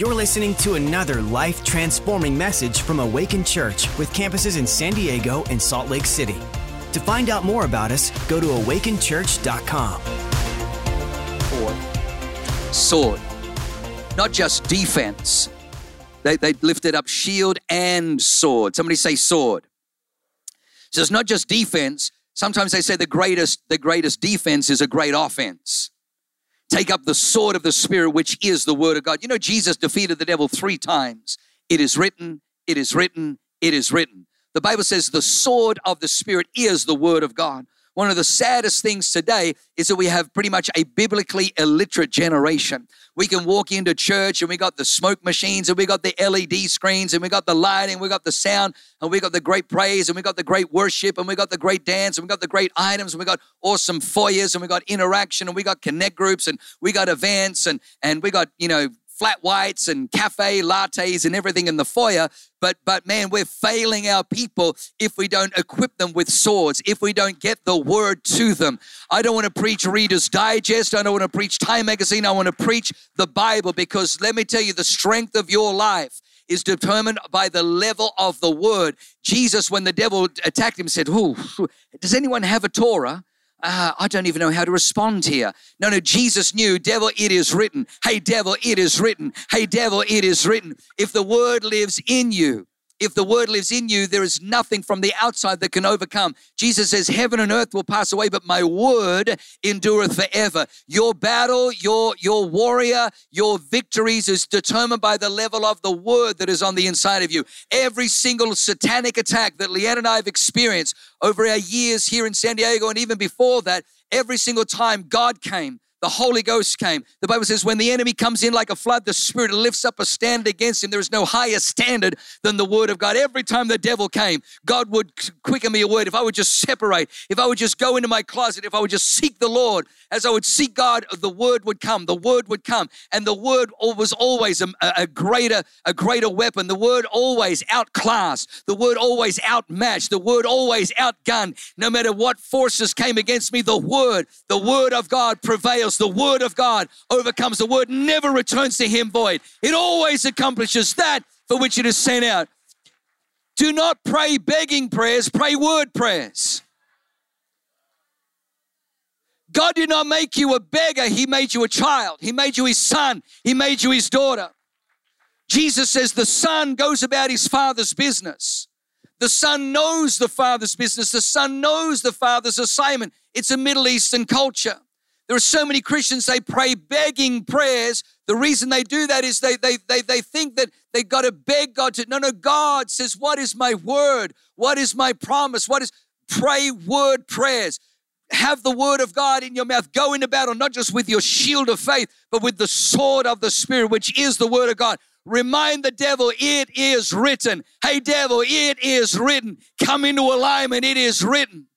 You're listening to another life transforming message from Awaken Church with campuses in San Diego and Salt Lake City. To find out more about us, go to awakenchurch.com. Sword. Not just defense. They, they lifted up shield and sword. Somebody say sword. So it's not just defense. Sometimes they say the greatest, the greatest defense is a great offense. Take up the sword of the Spirit, which is the Word of God. You know, Jesus defeated the devil three times. It is written, it is written, it is written. The Bible says the sword of the Spirit is the Word of God. One of the saddest things today is that we have pretty much a biblically illiterate generation. We can walk into church and we got the smoke machines and we got the LED screens and we got the lighting, we got the sound and we got the great praise and we got the great worship and we got the great dance and we got the great items and we got awesome foyers and we got interaction and we got connect groups and we got events and and we got, you know, flat whites and cafe lattes and everything in the foyer. But but man, we're failing our people if we don't equip them with swords, if we don't get the word to them. I don't want to preach Reader's Digest. I don't want to preach Time Magazine. I want to preach the Bible because let me tell you, the strength of your life is determined by the level of the word. Jesus, when the devil attacked him, said, does anyone have a Torah? Uh, I don't even know how to respond here. No, no, Jesus knew, devil, it is written. Hey, devil, it is written. Hey, devil, it is written. If the word lives in you, if the word lives in you, there is nothing from the outside that can overcome. Jesus says, Heaven and earth will pass away, but my word endureth forever. Your battle, your, your warrior, your victories is determined by the level of the word that is on the inside of you. Every single satanic attack that Leanne and I have experienced over our years here in San Diego and even before that, every single time God came, the Holy Ghost came. The Bible says, when the enemy comes in like a flood, the Spirit lifts up a stand against him. There is no higher standard than the Word of God. Every time the devil came, God would quicken me a word. If I would just separate, if I would just go into my closet, if I would just seek the Lord, as I would seek God, the Word would come. The Word would come. And the Word was always a, a greater, a greater weapon. The Word always outclassed. The Word always outmatched. The Word always outgunned. No matter what forces came against me, the Word, the Word of God prevails the word of God overcomes. The word never returns to him void. It always accomplishes that for which it is sent out. Do not pray begging prayers, pray word prayers. God did not make you a beggar, He made you a child. He made you His son, He made you His daughter. Jesus says the son goes about his father's business. The son knows the father's business. The son knows the father's assignment. It's a Middle Eastern culture. There are so many Christians, they pray begging prayers. The reason they do that is they, they, they, they think that they've got to beg God to. No, no, God says, What is my word? What is my promise? What is pray word prayers? Have the word of God in your mouth. Go into battle, not just with your shield of faith, but with the sword of the Spirit, which is the word of God. Remind the devil, it is written. Hey, devil, it is written. Come into alignment, it is written.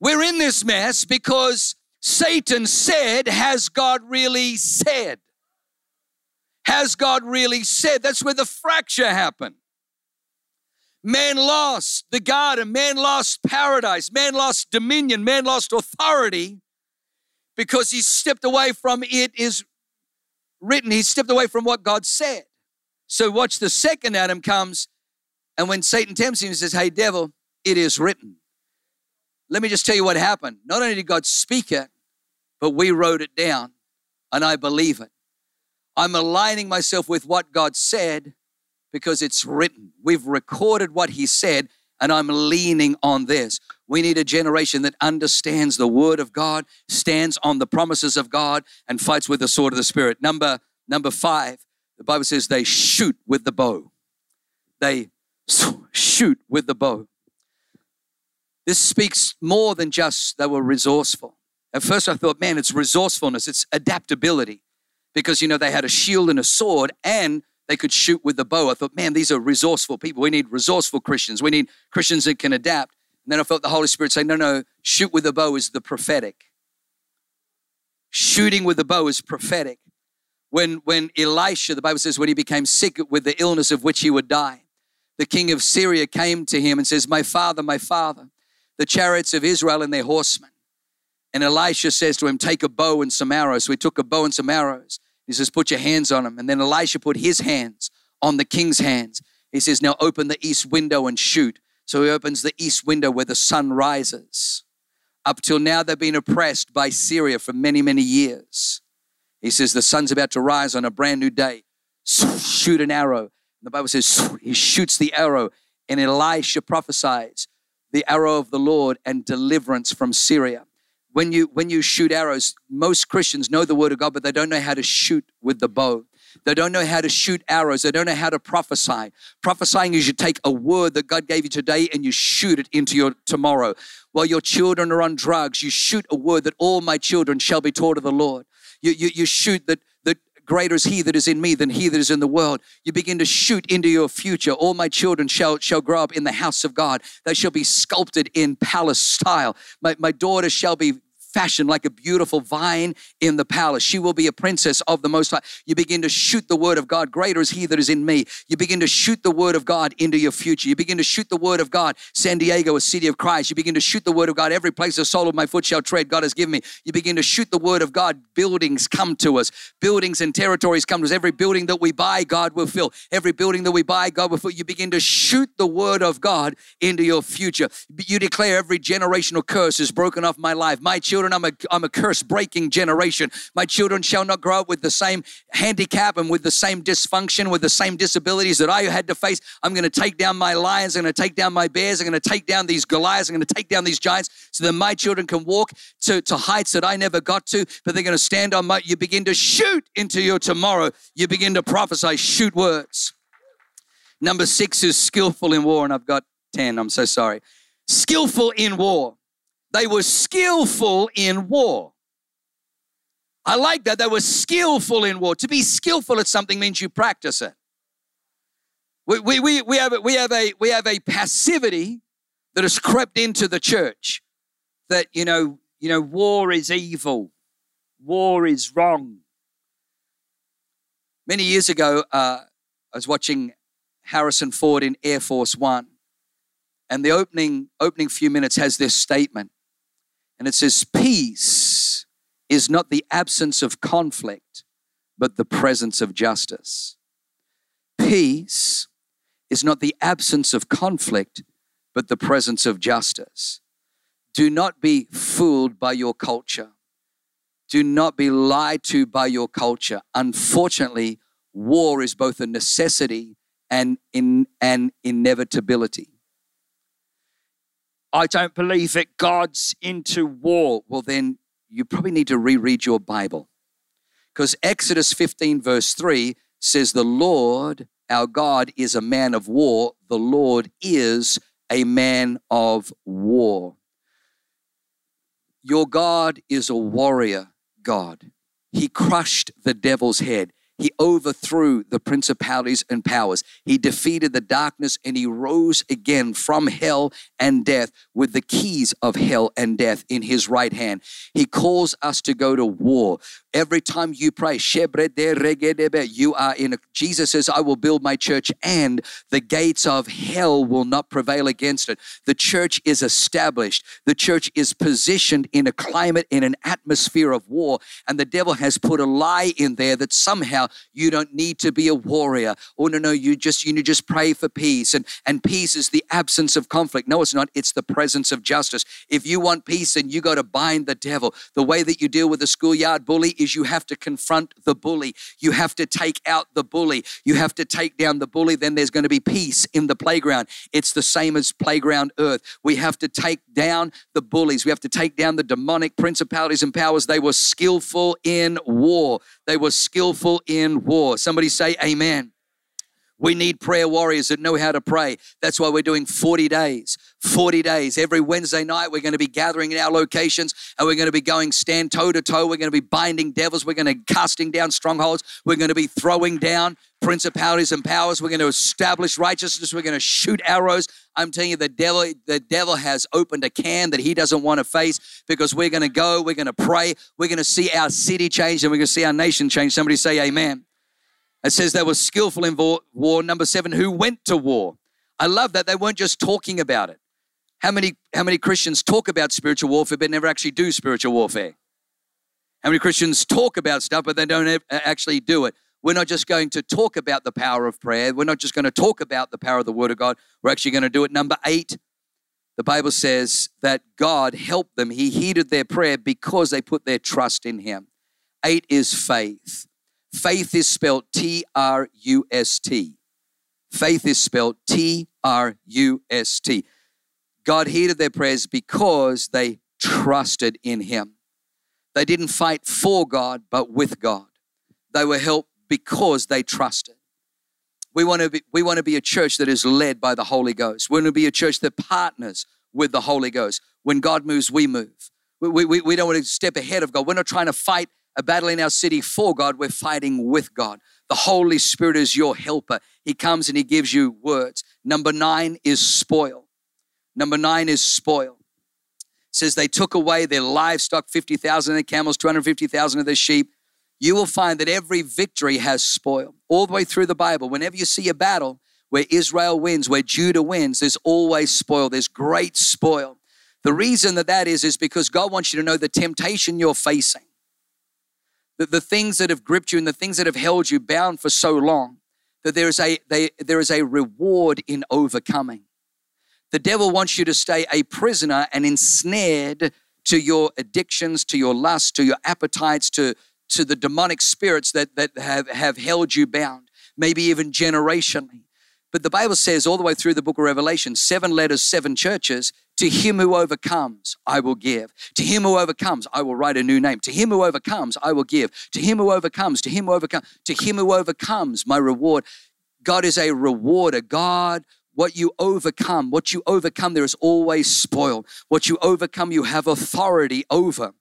We're in this mess because Satan said, Has God really said? Has God really said? That's where the fracture happened. Man lost the garden, man lost paradise, man lost dominion, man lost authority because he stepped away from it is written. He stepped away from what God said. So, watch the second Adam comes, and when Satan tempts him, he says, Hey, devil, it is written. Let me just tell you what happened. Not only did God speak it, but we wrote it down and I believe it. I'm aligning myself with what God said because it's written. We've recorded what He said, and I'm leaning on this. We need a generation that understands the Word of God, stands on the promises of God, and fights with the sword of the Spirit. Number, number five, the Bible says they shoot with the bow. They shoot with the bow. This speaks more than just they were resourceful. At first, I thought, man, it's resourcefulness, it's adaptability. Because, you know, they had a shield and a sword and they could shoot with the bow. I thought, man, these are resourceful people. We need resourceful Christians. We need Christians that can adapt. And then I felt the Holy Spirit say, no, no, shoot with the bow is the prophetic. Shooting with the bow is prophetic. When, when Elisha, the Bible says, when he became sick with the illness of which he would die, the king of Syria came to him and says, My father, my father, the chariots of Israel and their horsemen. And Elisha says to him, Take a bow and some arrows. So he took a bow and some arrows. He says, Put your hands on him. And then Elisha put his hands on the king's hands. He says, Now open the east window and shoot. So he opens the east window where the sun rises. Up till now, they've been oppressed by Syria for many, many years. He says, The sun's about to rise on a brand new day. Shoot an arrow. The Bible says, He shoots the arrow, and Elisha prophesies the arrow of the Lord and deliverance from Syria. When you, when you shoot arrows, most Christians know the word of God, but they don't know how to shoot with the bow. They don't know how to shoot arrows. They don't know how to prophesy. Prophesying is you take a word that God gave you today and you shoot it into your tomorrow. While your children are on drugs, you shoot a word that all my children shall be taught of the Lord. You, you, you shoot that, that greater is he that is in me than he that is in the world. You begin to shoot into your future. All my children shall, shall grow up in the house of God. They shall be sculpted in palace style. My, my daughter shall be fashioned like a beautiful vine in the palace. She will be a princess of the Most High. You begin to shoot the word of God. Greater is He that is in me. You begin to shoot the word of God into your future. You begin to shoot the word of God. San Diego, a city of Christ. You begin to shoot the word of God. Every place the sole of my foot shall tread, God has given me. You begin to shoot the word of God. Buildings come to us. Buildings and territories come to us. Every building that we buy, God will fill. Every building that we buy, God will fill. You begin to shoot the word of God into your future. You declare every generational curse is broken off my life. My children children, I'm a, I'm a curse breaking generation. My children shall not grow up with the same handicap and with the same dysfunction, with the same disabilities that I had to face. I'm going to take down my lions. I'm going to take down my bears. I'm going to take down these Goliaths. I'm going to take down these giants so that my children can walk to, to heights that I never got to, but they're going to stand on my, you begin to shoot into your tomorrow. You begin to prophesy, shoot words. Number six is skillful in war, and I've got 10. I'm so sorry. Skillful in war. They were skillful in war. I like that. They were skillful in war. To be skillful at something means you practice it. We, we, we, we, have, we, have a, we have a passivity that has crept into the church that, you know, you know, war is evil, war is wrong. Many years ago, uh, I was watching Harrison Ford in Air Force One, and the opening, opening few minutes has this statement and it says, Peace is not the absence of conflict, but the presence of justice. Peace is not the absence of conflict, but the presence of justice. Do not be fooled by your culture. Do not be lied to by your culture. Unfortunately, war is both a necessity and in, an inevitability. I don't believe that God's into war. Well, then you probably need to reread your Bible. Because Exodus 15, verse 3 says, The Lord our God is a man of war. The Lord is a man of war. Your God is a warrior God. He crushed the devil's head. He overthrew the principalities and powers. He defeated the darkness and he rose again from hell and death with the keys of hell and death in his right hand. He calls us to go to war. Every time you pray, Shebre de Rege you are in a, Jesus says, I will build my church and the gates of hell will not prevail against it. The church is established. The church is positioned in a climate, in an atmosphere of war. And the devil has put a lie in there that somehow you don't need to be a warrior. Oh, no, no, you just, you just pray for peace. And, and peace is the absence of conflict. No, it's not. It's the presence of justice. If you want peace, then you got to bind the devil. The way that you deal with the schoolyard bully is you have to confront the bully. You have to take out the bully. You have to take down the bully. Then there's going to be peace in the playground. It's the same as playground earth. We have to take down the bullies. We have to take down the demonic principalities and powers. They were skillful in war. They were skillful in war. Somebody say amen. We need prayer warriors that know how to pray. That's why we're doing 40 days. 40 days. Every Wednesday night, we're going to be gathering in our locations and we're going to be going stand toe to toe. We're going to be binding devils. We're going to casting down strongholds. We're going to be throwing down principalities and powers. We're going to establish righteousness. We're going to shoot arrows. I'm telling you, the devil, the devil has opened a can that he doesn't want to face because we're going to go, we're going to pray, we're going to see our city change, and we're going to see our nation change. Somebody say amen. It says they were skillful in war. Number seven, who went to war. I love that they weren't just talking about it. How many, how many Christians talk about spiritual warfare but never actually do spiritual warfare? How many Christians talk about stuff, but they don't uh, actually do it? We're not just going to talk about the power of prayer. We're not just going to talk about the power of the Word of God. We're actually going to do it. Number eight, the Bible says that God helped them. He heeded their prayer because they put their trust in Him. Eight is faith. Faith is spelled T R U S T. Faith is spelled T R U S T. God heeded their prayers because they trusted in Him. They didn't fight for God, but with God. They were helped because they trusted. We want to be, we want to be a church that is led by the Holy Ghost. We want to be a church that partners with the Holy Ghost. When God moves, we move. We, we, we don't want to step ahead of God. We're not trying to fight a battle in our city for God. We're fighting with God. The Holy Spirit is your helper. He comes and He gives you words. Number nine is spoil. Number nine is spoil. It says they took away their livestock, 50,000 of their camels, 250,000 of their sheep, you will find that every victory has spoil. All the way through the Bible, whenever you see a battle where Israel wins, where Judah wins, there's always spoil. There's great spoil. The reason that that is, is because God wants you to know the temptation you're facing, the, the things that have gripped you and the things that have held you bound for so long, that there is a, they, there is a reward in overcoming. The devil wants you to stay a prisoner and ensnared to your addictions, to your lust, to your appetites, to, to the demonic spirits that, that have, have held you bound, maybe even generationally. But the Bible says all the way through the book of Revelation, seven letters, seven churches, to him who overcomes, I will give. To him who overcomes, I will write a new name. To him who overcomes, I will give. To him who overcomes, to him who overcomes, to him who overcomes, my reward. God is a rewarder. God, what you overcome, what you overcome, there is always spoil. What you overcome, you have authority over.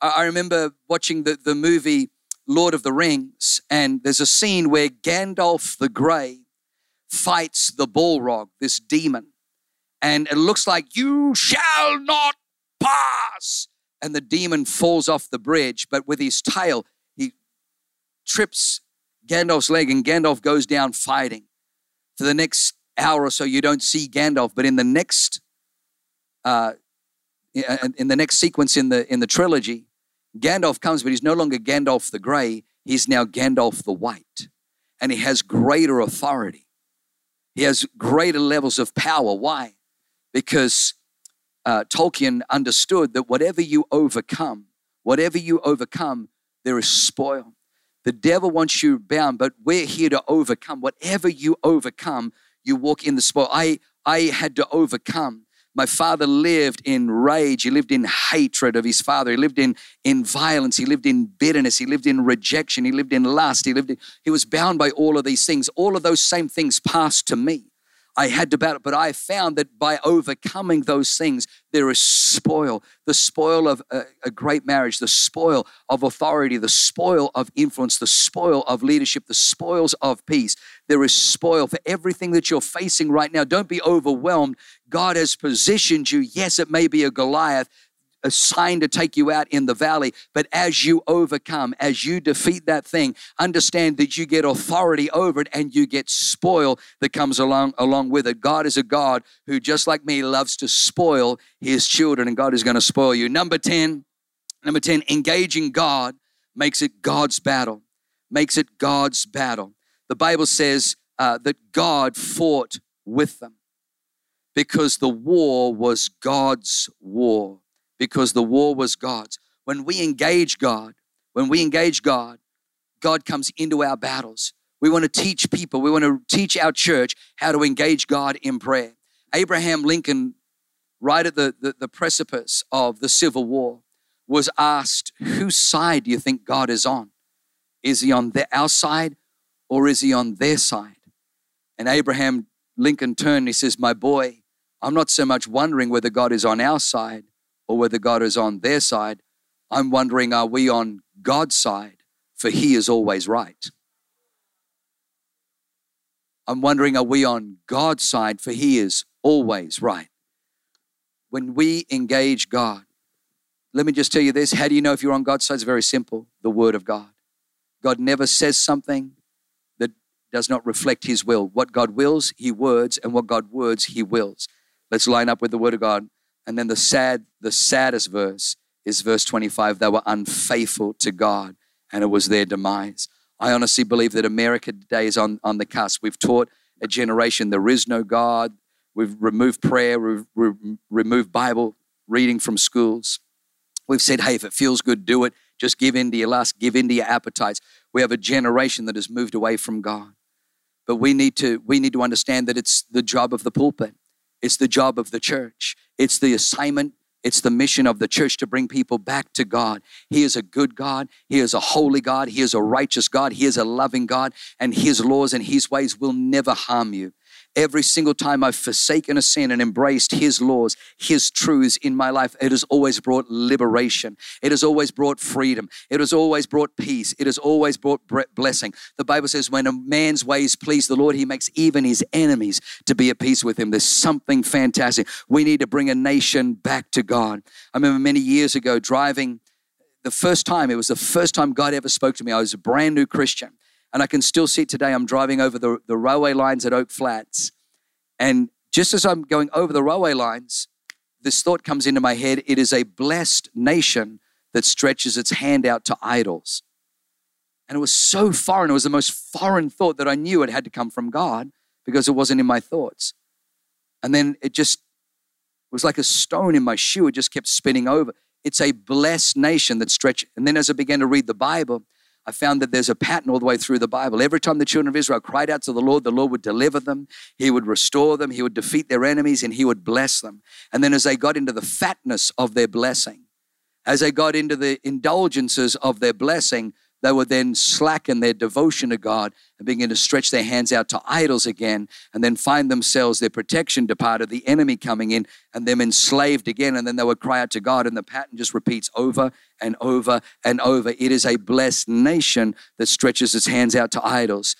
I remember watching the, the movie Lord of the Rings, and there's a scene where Gandalf the Grey fights the Balrog, this demon. And it looks like, You shall not pass. And the demon falls off the bridge, but with his tail, he trips Gandalf's leg, and Gandalf goes down fighting. For the next hour or so, you don't see Gandalf, but in the next uh, in the next sequence in the in the trilogy, Gandalf comes, but he's no longer Gandalf the Grey, he's now Gandalf the White. And he has greater authority. He has greater levels of power. Why? Because uh, Tolkien understood that whatever you overcome, whatever you overcome, there is spoil. The devil wants you bound, but we're here to overcome. Whatever you overcome, you walk in the spoil. I, I had to overcome my father lived in rage. He lived in hatred of his father. He lived in, in violence. He lived in bitterness. He lived in rejection. He lived in lust. He lived in, he was bound by all of these things. All of those same things passed to me. I had to battle, but I found that by overcoming those things, there is spoil the spoil of a, a, great marriage, the spoil of authority, the spoil of influence, the spoil of leadership, the spoils of peace. There is spoil for everything that you're facing right now. Don't be overwhelmed. God has positioned you. Yes, it may be a Goliath, assigned to take you out in the valley. But as you overcome, as you defeat that thing, understand that you get authority over it and you get spoil that comes along, along with it. God is a God who, just like me, loves to spoil his children, and God is going to spoil you. Number 10, number 10, engaging God makes it God's battle. Makes it God's battle. The Bible says uh, that God fought with them because the war was God's war because the war was God's. When we engage God, when we engage God, God comes into our battles. We want to teach people, we want to teach our church how to engage God in prayer. Abraham Lincoln, right at the, the, the precipice of the Civil War, was asked, Whose side do you think God is on? Is he on the, our side or is he on their side? And Abraham Lincoln turned and he says, My boy, I'm not so much wondering whether God is on our side or whether God is on their side. I'm wondering, are we on God's side? For He is always right. I'm wondering, are we on God's side? For He is always right. When we engage God, let me just tell you this how do you know if you're on God's side? It's very simple the Word of God. God never says something does not reflect His will. What God wills, He words, and what God words, He wills. Let's line up with the Word of God. And then the sad, the saddest verse is verse 25 they were unfaithful to God and it was their demise. I honestly believe that America today is on, on the cusp. We've taught a generation there is no God. We've removed prayer, we've removed Bible reading from schools. We've said, hey, if it feels good, do it. Just give in to your lust, give in to your appetites. We have a generation that has moved away from God. But we need to we need to understand that it's the job of the pulpit. It's the job of the church. It's the assignment it's the mission of the church to bring people back to God. He is a good God. He is a holy God. He is a righteous God. He is a loving God. And His laws and His ways will never harm you. Every single time I've forsaken a sin and embraced His laws, His truths in my life, it has always brought liberation. It has always brought freedom. It has always brought peace. It has always brought blessing. The Bible says, when a man's ways please the Lord, He makes even His enemies to be at peace with Him. There's something fantastic. We need to bring a nation back to God. I remember many years ago driving the first time, it was the first time God ever spoke to me. I was a brand new Christian. And I can still see it today. I'm driving over the, the railway lines at Oak Flats. And just as I'm going over the railway lines, this thought comes into my head it is a blessed nation that stretches its hand out to idols. And it was so foreign. It was the most foreign thought that I knew it had to come from God because it wasn't in my thoughts. And then it just was like a stone in my shoe. It just kept spinning over. It's a blessed nation that stretches. And then as I began to read the Bible, I found that there's a pattern all the way through the Bible. Every time the children of Israel cried out to the Lord, the Lord would deliver them, He would restore them, He would defeat their enemies, and He would bless them. And then as they got into the fatness of their blessing, as they got into the indulgences of their blessing, they would then slacken their devotion to God and begin to stretch their hands out to idols again, and then find themselves their protection departed, the enemy coming in, and them enslaved again. And then they would cry out to God, and the pattern just repeats over and over and over. It is a blessed nation that stretches its hands out to idols.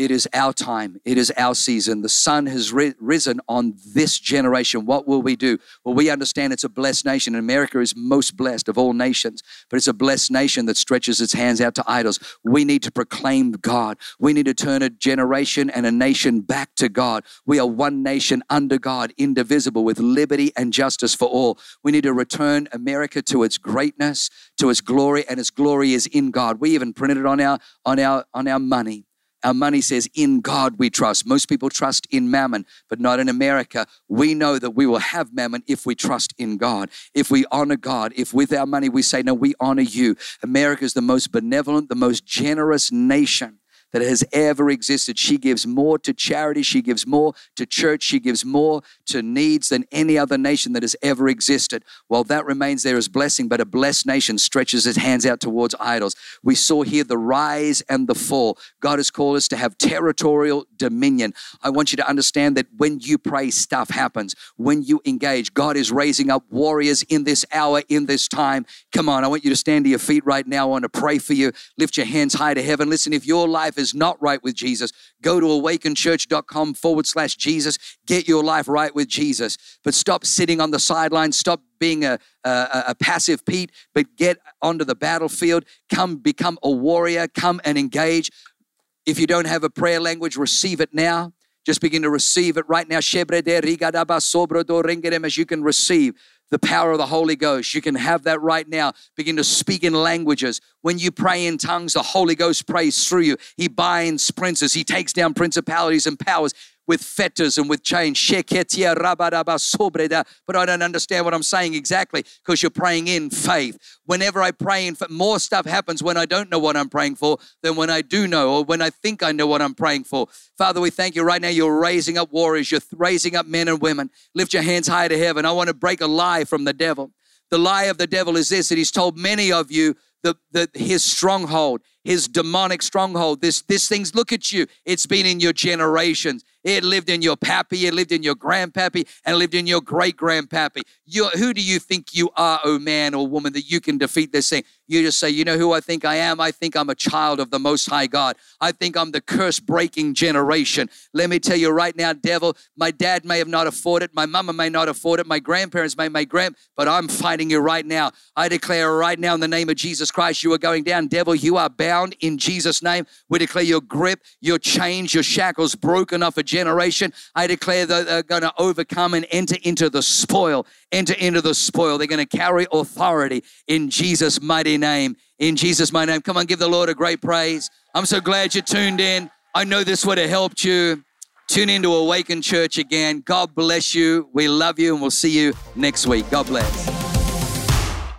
It is our time. It is our season. The sun has ri- risen on this generation. What will we do? Well, we understand it's a blessed nation. and America is most blessed of all nations, but it's a blessed nation that stretches its hands out to idols. We need to proclaim God. We need to turn a generation and a nation back to God. We are one nation under God, indivisible, with liberty and justice for all. We need to return America to its greatness, to its glory, and its glory is in God. We even printed it on our on our on our money. Our money says, In God we trust. Most people trust in mammon, but not in America. We know that we will have mammon if we trust in God, if we honor God, if with our money we say, No, we honor you. America is the most benevolent, the most generous nation that has ever existed. She gives more to charity, she gives more to church, she gives more to needs than any other nation that has ever existed. While that remains there as blessing, but a blessed nation stretches its hands out towards idols. We saw here the rise and the fall. God has called us to have territorial dominion. I want you to understand that when you pray, stuff happens. When you engage, God is raising up warriors in this hour, in this time. Come on, I want you to stand to your feet right now. I want to pray for you. Lift your hands high to heaven. Listen, if your life is not right with Jesus, go to awakenchurch.com forward slash Jesus. Get your life right with Jesus. But stop sitting on the sidelines. Stop being a, a, a passive Pete, but get onto the battlefield. Come become a warrior. Come and engage. If you don't have a prayer language, receive it now. Just begin to receive it right now. As you can receive the power of the Holy Ghost. You can have that right now. Begin to speak in languages. When you pray in tongues, the Holy Ghost prays through you. He binds princes, He takes down principalities and powers with fetters and with chains. But I don't understand what I'm saying exactly because you're praying in faith. Whenever I pray in faith, more stuff happens when I don't know what I'm praying for than when I do know or when I think I know what I'm praying for. Father, we thank you right now. You're raising up warriors, you're raising up men and women. Lift your hands high to heaven. I want to break a lie from the devil. The lie of the devil is this that he's told many of you the, his stronghold, his demonic stronghold. This, this thing's, look at you. It's been in your generations. It lived in your pappy, it lived in your grandpappy, and lived in your great grandpappy. Who do you think you are, oh man or woman, that you can defeat this thing? You just say, you know who I think I am? I think I'm a child of the Most High God. I think I'm the curse breaking generation. Let me tell you right now, devil, my dad may have not afforded it, my mama may not afford it, my grandparents may, my grand, but I'm fighting you right now. I declare right now in the name of Jesus Christ, you are going down. Devil, you are bad bound in Jesus' name. We declare your grip, your chains, your shackles broken off a generation. I declare that they're going to overcome and enter into the spoil, enter into the spoil. They're going to carry authority in Jesus' mighty name. In Jesus' mighty name. Come on, give the Lord a great praise. I'm so glad you tuned in. I know this would have helped you. Tune into Awaken Church again. God bless you. We love you, and we'll see you next week. God bless.